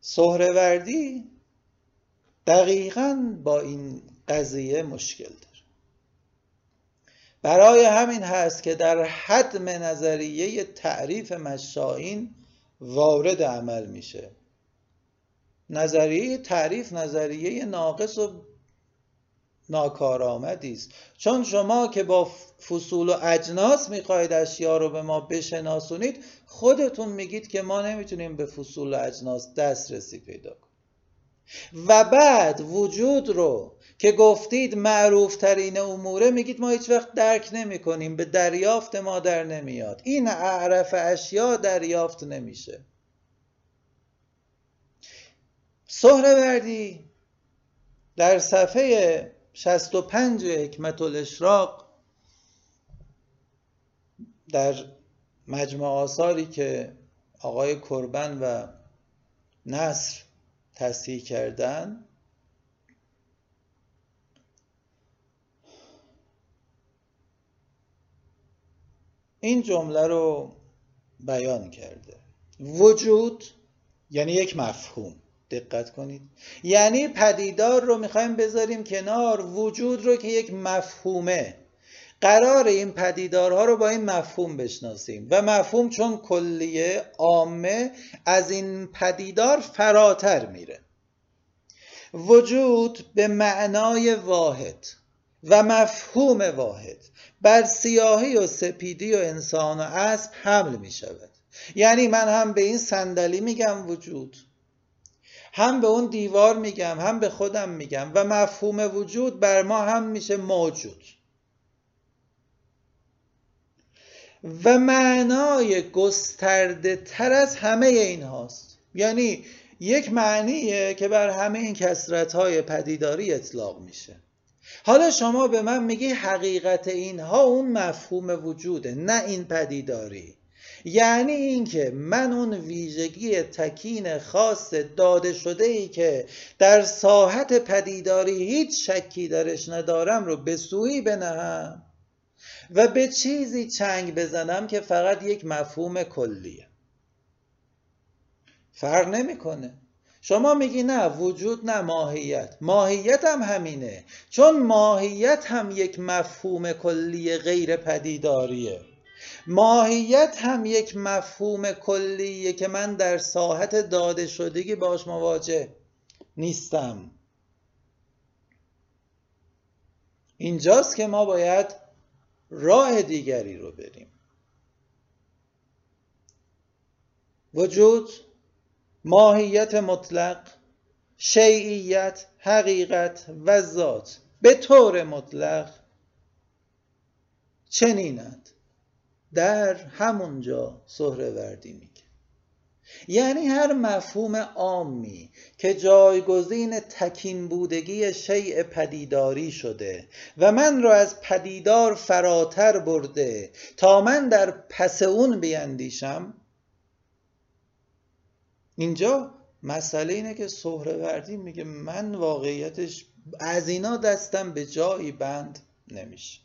سهروردی دقیقا با این قضیه مشکل داره. برای همین هست که در حتم نظریه تعریف مشائین وارد عمل میشه. نظریه تعریف نظریه ناقص و ناکارآمدی است. چون شما که با فصول و اجناس می‌خواهید اشیا رو به ما بشناسونید خودتون میگید که ما نمی‌تونیم به فصول و اجناس دسترسی پیدا کنیم. و بعد وجود رو که گفتید معروف ترین اموره میگید ما هیچ وقت درک نمی کنیم به دریافت ما در نمیاد. این اعرف اشیا دریافت نمیشه. سهروردی در صفحه 65 حکمت الاشراق در مجموع آثاری که آقای کربن و نصر تصحیح کردن. این جمله رو بیان کرده. وجود یعنی یک مفهوم. دقت کنید. یعنی پدیدار رو می‌خوایم بذاریم کنار. وجود رو که یک مفهومه. قرار این پدیدارها رو با این مفهوم بشناسیم. و مفهوم چون کلیه عامه از این پدیدار فراتر میره. وجود به معنای واحد و مفهوم واحد بر سیاهی و سپیدی و انسان و اسب حمل می شود یعنی من هم به این صندلی میگم وجود هم به اون دیوار میگم هم به خودم میگم و مفهوم وجود بر ما هم میشه موجود. و معنای گسترده تر از همه این هاست. یعنی یک معنیه که بر همه این کسرت های پدیداری اطلاق میشه. حالا شما به من میگی حقیقت اینها اون مفهوم وجوده نه این پدیداری. یعنی اینکه من اون ویژگی تکین خاص داده شده ای که در ساحت پدیداری هیچ شکی درش ندارم رو به سوی بنهم. و به چیزی چنگ بزنم که فقط یک مفهوم کلیه. فرق نمی‌کنه. شما میگی نه وجود نه ماهیت. ماهیت هم همینه. چون ماهیت هم یک مفهوم کلی غیر پدیداریه. ماهیت هم یک مفهوم کلیه که من در ساحت داده شدگی باش مواجه نیستم. اینجاست که ما باید راه دیگری رو بریم. وجود ماهیت مطلق شیعیت حقیقت و ذات به طور مطلق چنینند. در همونجا سهروردی میگه. یعنی هر مفهوم عامی که جایگزین تکین بودگی شیء پدیداری شده و من را از پدیدار فراتر برده تا من در پس اون بیندیشم اینجا مسئله اینه که سهروردی میگه من واقعیتش از اینا دستم به جایی بند نمیشه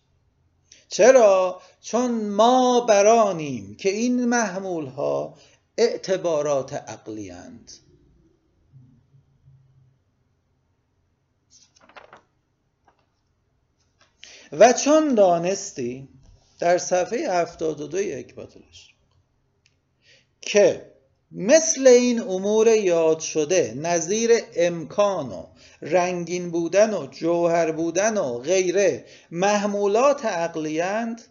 چرا؟ چون ما برانیم که این محمول ها اعتبارات عقلی اند. و چون دانستی در صفحه 72 یک باتلش که مثل این امور یاد شده نظیر امکان و رنگین بودن و جوهر بودن و غیره محمولات عقلیند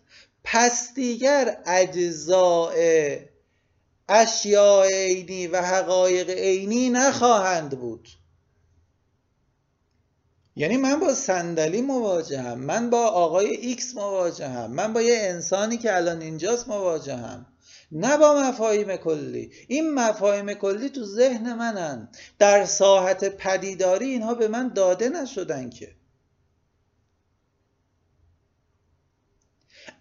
پس دیگر اجزاء اشیاء عینی و حقایق عینی نخواهند بود. یعنی من با صندلی مواجهم من با آقای ایکس مواجهم من با یه انسانی که الان اینجاست مواجهم. نه با مفاهیم کلی. این مفاهیم کلی تو ذهن منن. در ساحت پدیداری اینها به من داده نشدن که.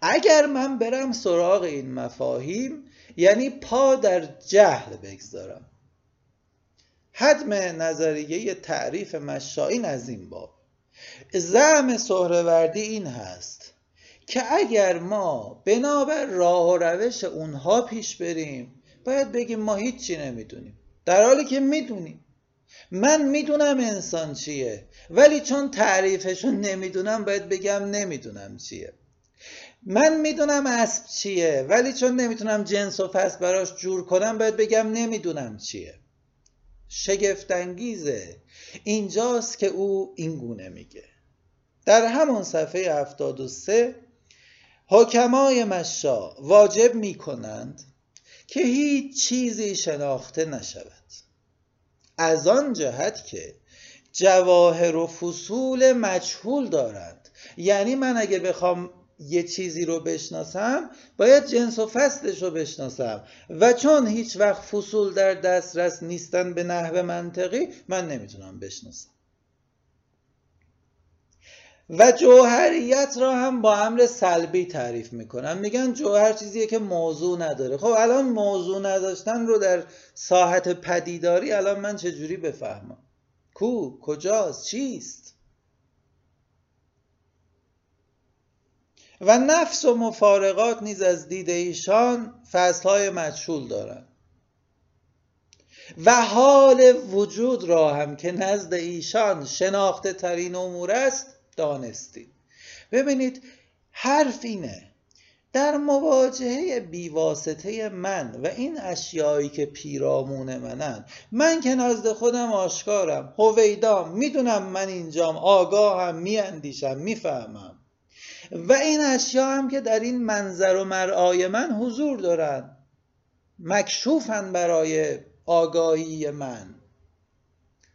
اگر من برم سراغ این مفاهیم یعنی پا در جهل بگذارم. حدم نظریه تعریف مشائین از این باب. زعم سهروردی این هست که اگر ما بنابر راه و روش اونها پیش بریم باید بگیم ما هیچی نمی‌دونیم. در حالی که می‌دونیم. من می‌دونم انسان چیه ولی چون تعریفشون نمی‌دونم باید بگم نمی‌دونم چیه. من می‌دونم اسب چیه ولی چون نمی‌تونم جنس و فصل براش جور کنم باید بگم نمی‌دونم چیه. شگفتانگیزه. اینجاست که او این گونه میگه. در همون صفحه 73 حکمای مشا واجب می کنند که هیچ چیزی شناخته نشود. از آن جهت که جواهر و فصول مجهول دارند. یعنی من اگه بخوام یه چیزی رو بشناسم باید جنس و فصلش رو بشناسم. و چون هیچ وقت فصول در دسترس نیستن به نحو منطقی من نمی‌تونم بشناسم. و جوهریت را هم با امر سلبی تعریف می‌کنن میگن جوهر چیزیه که موضوع نداره. خب الان موضوع نداشتن رو در ساحت پدیداری الان من چجوری بفهمم؟ کو؟ کجاست؟ چیست؟ و نفس و مفارقات نیز از دید ایشان فصلهای مجهول دارند. و حال وجود را هم که نزد ایشان شناخته ترین امور است دانستید ببینید حرف اینه در مواجهه بیواسطه من و این اشیایی که پیرامون منن من که نزد خودم آشکارم هویدام می‌دونم من اینجام آگاهم میاندیشم می‌فهمم. و این اشیا هم که در این منظر و مرعای من حضور دارن. مکشوفن برای آگاهی من.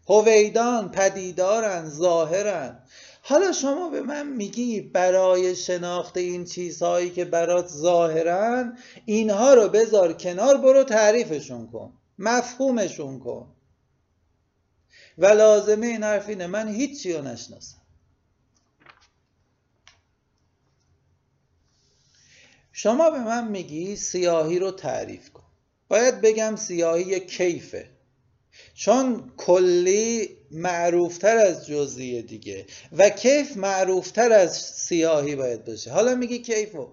هویدان پدیدارن ظاهرن. حالا شما به من میگی برای شناخت این چیزهایی که برات ظاهرن اینها رو بذار کنار برو تعریفشون کن. مفهومشون کن. و لازمه این حرف اینه. من هیچی رو نشناسم. شما به من میگی سیاهی رو تعریف کن. باید بگم سیاهی کیفه. چون کلی معروفتر از جزئی دیگه و کیف معروفتر از سیاهی باید باشه. حالا میگی کیفو.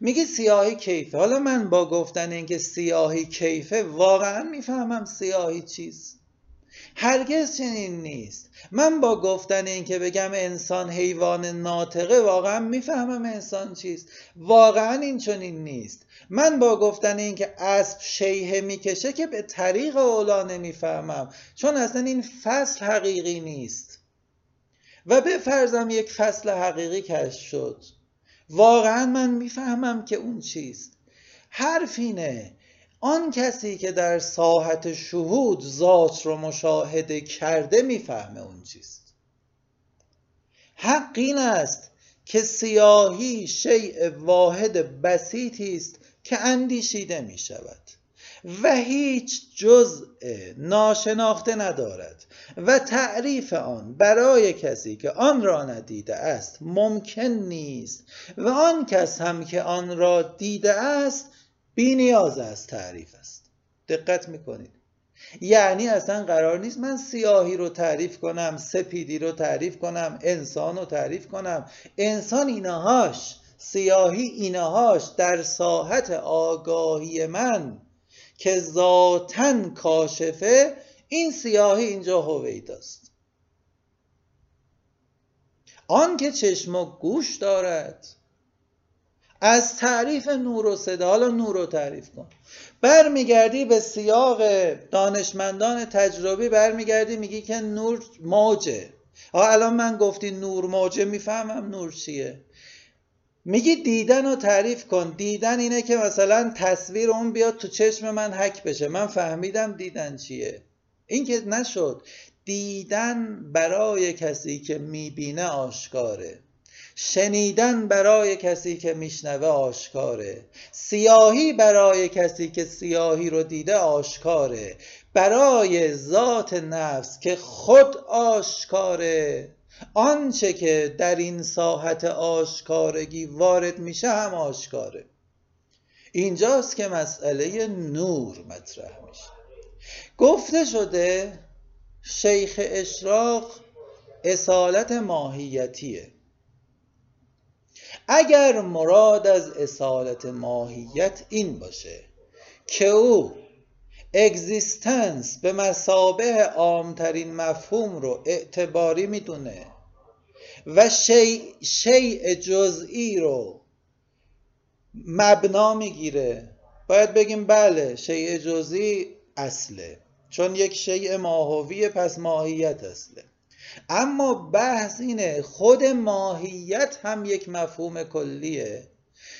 میگی سیاهی کیفه. حالا من با گفتن اینکه سیاهی کیفه واقعا می‌فهمم سیاهی چیست. هرگز چنین نیست. من با گفتن اینکه بگم انسان حیوان ناطقه واقعا می‌فهمم انسان چیست. واقعا این چنین نیست. من با گفتن اینکه اسب شیهه می‌کشه که به طریق اولا نمی‌فهمم. چون اصلا این فصل حقیقی نیست. و به فرضم یک فصل حقیقی کشف شد. واقعا من می‌فهمم که اون چیست. حرف اینه آن کسی که در ساحت شهود ذات رو مشاهده کرده می‌فهمه اون چیست. حق این است که سیاهی شیء واحد بسیطی است که اندیشیده می شود و هیچ جزء ناشناخته ندارد و تعریف آن برای کسی که آن را ندیده است ممکن نیست و آن کس هم که آن را دیده است بی نیاز است تعریف است. دقت می‌کنید. یعنی اصلا قرار نیست من سیاهی رو تعریف کنم سپیدی رو تعریف کنم انسان رو تعریف کنم. انسان اینهاش سیاهی اینهاش در ساحت آگاهی من که ذاتا کاشفه این سیاهی اینجا هویداست آن که چشم و گوش دارد از تعریف نور و صدا حالا نور رو تعریف کن. برمیگردی به سیاق دانشمندان تجربی برمیگردی میگی که نور موجه. ها الان من گفتی نور موجه می‌فهمم نور چیه. میگی دیدن رو تعریف کن. دیدن اینه که مثلا تصویر اون بیاد تو چشم من حک بشه. من فهمیدم دیدن چیه. این که نشد. دیدن برای کسی که می‌بینه آشکاره. شنیدن برای کسی که میشنوه آشکاره. سیاهی برای کسی که سیاهی رو دیده آشکاره. برای ذات نفس که خود آشکاره. آنچه که در این ساحت آشکارگی وارد میشه هم آشکاره. اینجاست که مسئله نور مطرح میشه. گفته شده شیخ اشراق اصالت ماهیتیه. اگر مراد از اصالت ماهیت این باشه که او اگزیستنس به مسابه عامترین مفهوم رو اعتباری می‌دونه و شیء جزئی رو مبنا می‌گیره باید بگیم بله شیء جزئی اصله چون یک شیء ماهوی پس ماهیت اصله. اما بحث اینه خود ماهیت هم یک مفهوم کلیه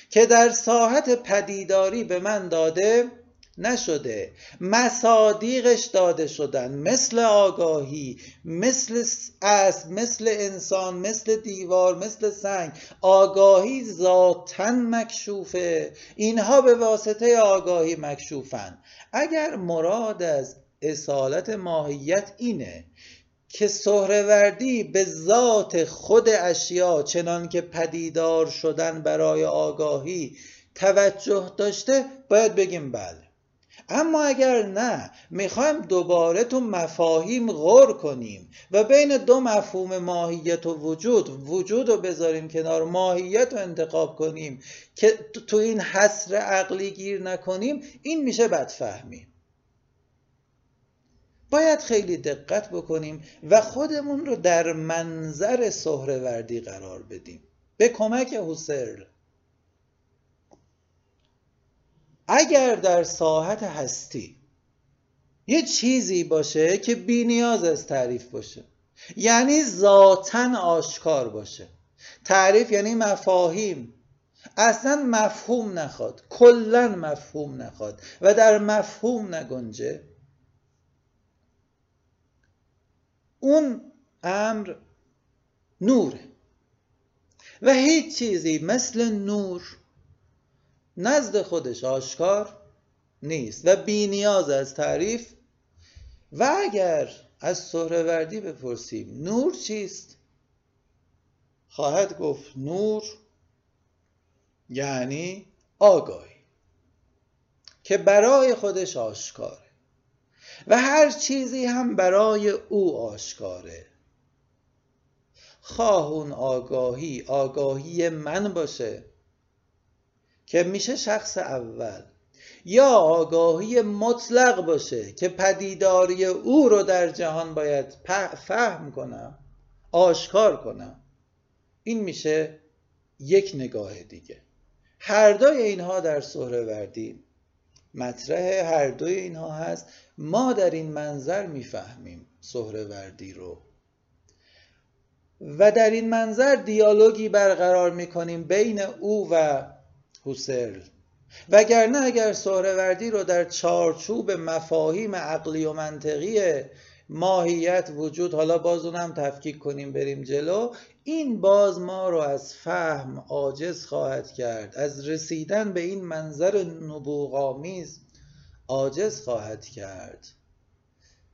که در ساحت پدیداری به من داده نشده. مصادیقش داده شدن. مثل آگاهی مثل اسب مثل انسان مثل دیوار مثل سنگ. آگاهی ذاتا مکشوفه. اینها به واسطه آگاهی مکشوفن. اگر مراد از اصالت ماهیت اینه که سهروردی به ذات خود اشیا چنان که پدیدار شدن برای آگاهی توجه داشته باید بگیم بله. اما اگر نه می‌خوایم دوباره تو مفاهیم غور کنیم و بین دو مفهوم ماهیت و وجود وجود رو بذاریم کنار ماهیت رو انتخاب کنیم که تو این حسر عقلی گیر نکنیم این میشه بدفهمی باید خیلی دقت بکنیم و خودمون رو در منظر سهروردی قرار بدیم. به کمک حسرل. اگر در ساحت هستی یه چیزی باشه که بی نیاز از تعریف باشه یعنی ذاتا آشکار باشه. تعریف یعنی مفاهیم. اصلا مفهوم نخواد کلا مفهوم نخواد و در مفهوم نگنجه. اون امر نوره. و هیچ چیزی مثل نور نزد خودش آشکار نیست و بی نیاز از تعریف. و اگر از سهروردی بپرسیم نور چیست؟ خواهد گفت نور یعنی آگاهی که برای خودش آشکاره. و هر چیزی هم برای او آشکاره. خواه اون آگاهی آگاهی من باشه. که میشه شخص اول. یا آگاهی مطلق باشه که پدیداری او رو در جهان باید فهم کنم آشکار کنم. این میشه یک نگاه دیگه. هر دوی اینها در سهروردی مطرح هر دوی اینها هست. ما در این منظر می‌فهمیم سهروردی رو. و در این منظر دیالوگی برقرار می‌کنیم بین او و هوسرل وگرنه اگر سهروردی رو در چارچوب مفاهیم عقلی و منطقی ماهیت وجود حالا باز اونم تفکیک کنیم بریم جلو این باز ما رو از فهم عاجز خواهد کرد. از رسیدن به این منظر نبوغامیز عاجز خواهد کرد.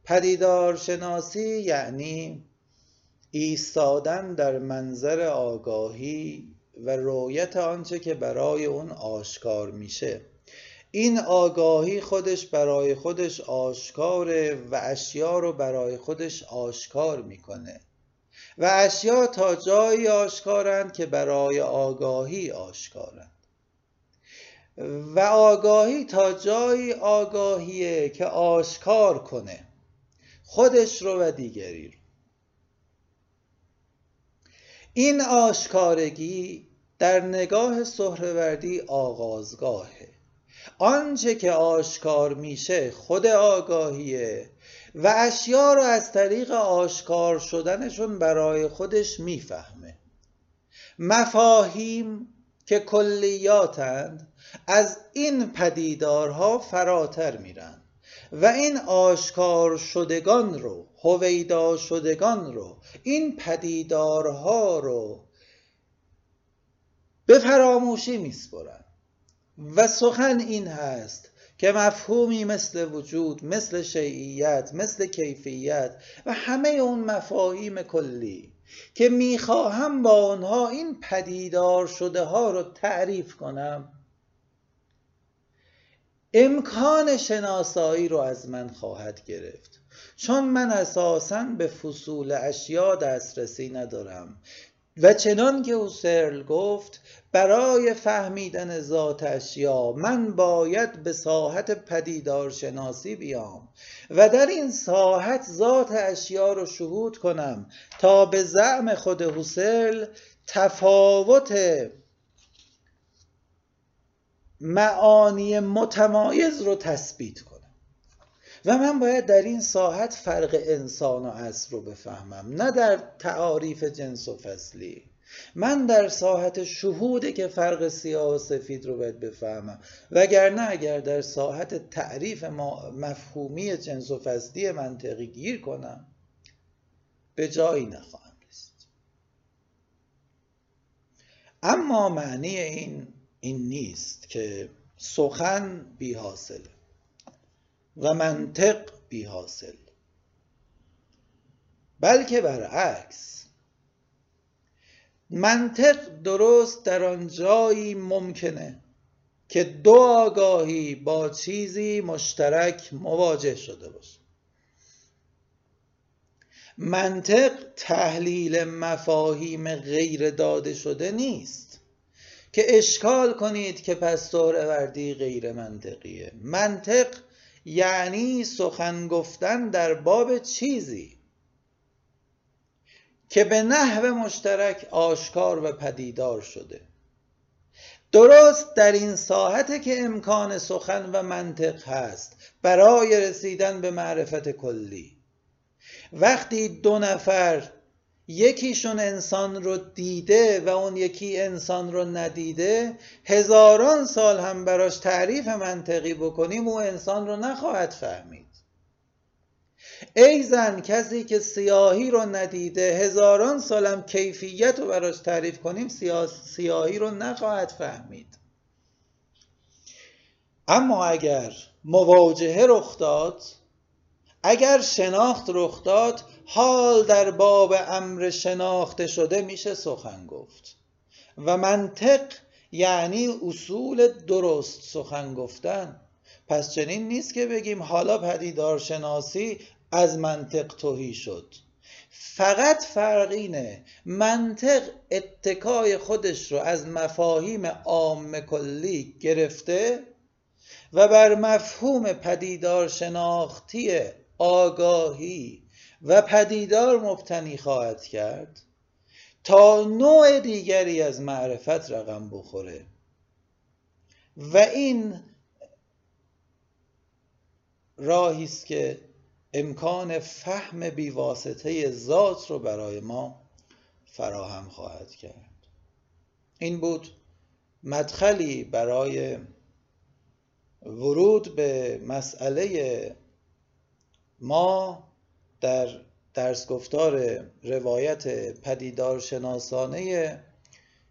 پدیدار شناسی یعنی ایستادن در منظر آگاهی و رویت آنچه که برای اون آشکار میشه. این آگاهی خودش برای خودش آشکاره و اشیا رو برای خودش آشکار می‌کنه. و اشیا تا جایی آشکارند که برای آگاهی آشکارند. و آگاهی تا جایی آگاهیه که آشکار کنه خودش رو و دیگری رو. این آشکارگی در نگاه سهروردی آغازگاهه. آنچه که آشکار میشه خود آگاهیه و اشیا رو از طریق آشکار شدنشون برای خودش می‌فهمه. مفاهیم که کلیاتند از این پدیدارها فراتر میرن و این آشکار شدگان رو هویدا شدگان رو این پدیدارها رو به فراموشی میسپرن. و سخن این هست که مفهومی مثل وجود مثل شیعیت مثل کیفیت و همه اون مفاهیم کلی که می‌خواهم با آنها این پدیدار شده ها رو تعریف کنم امکان شناسایی رو از من خواهد گرفت. چون من اساسا به فصول اشیا دسترسی ندارم و چنان که اوسرل گفت برای فهمیدن ذات اشیا من باید به ساحت پدیدار شناسی بیام و در این ساحت ذات اشیا رو شهود کنم تا به زعم خود حسل تفاوت معانی متمایز رو تثبیت کنم. و من باید در این ساحت فرق انسان و اصل رو بفهمم نه در تعاریف جنس و فصلی. من در ساحت شهوده که فرق سیاه و سفید رو باید بفهمم وگرنه اگر در ساحت تعریف مفهومی جنس و فصلی منطقی گیر کنم به جایی نخواهم رسید. اما معنی این این نیست که سخن بی حاصل و منطق بی حاصل بلکه برعکس. منطق درست در آن جایی ممکنه که دو آگاهی با چیزی مشترک مواجه شده باشه. منطق تحلیل مفاهیم غیر داده شده نیست که اشکال کنید که پس وردی غیر منطقیه. منطق یعنی سخن گفتن در باب چیزی. که به نحو مشترک آشکار و پدیدار شده. درست در این ساحت که امکان سخن و منطق هست برای رسیدن به معرفت کلی. وقتی دو نفر یکیشون انسان رو دیده و اون یکی انسان رو ندیده هزاران سال هم براش تعریف منطقی بکنیم او انسان رو نخواهد فهمید. ای زن کسی که سیاهی رو ندیده هزاران سالم کیفیت رو براش تعریف کنیم سیاهی رو نخواهد فهمید. اما اگر مواجهه رخ داد اگر شناخت رخ داد حال در باب امر شناخته شده میشه سخن گفت. و منطق یعنی اصول درست سخن گفتن. پس چنین نیست که بگیم حالا پدیدارشناسی از منطق توهی شد. فقط فرق اینه منطق اتکای خودش رو از مفاهیم عام کلی گرفته و بر مفهوم پدیدار شناختی آگاهی و پدیدار مبتنی خواهد کرد تا نوع دیگری از معرفت رقم بخوره. و این راهی است که امکان فهم بیواسطه ذات رو برای ما فراهم خواهد کرد. این بود مدخلی برای ورود به مسئله ما در درس گفتار روایت پدیدار شناسانه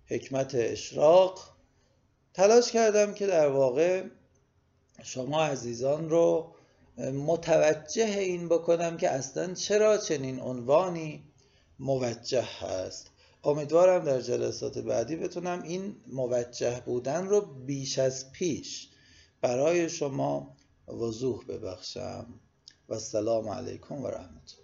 حکمت اشراق تلاش کردم که در واقع شما عزیزان رو متوجه این بکنم که اصلا چرا چنین عنوانی موجه هست. امیدوارم در جلسات بعدی بتونم این موجه بودن رو بیش از پیش برای شما وضوح ببخشم. و السلام علیکم و رحمت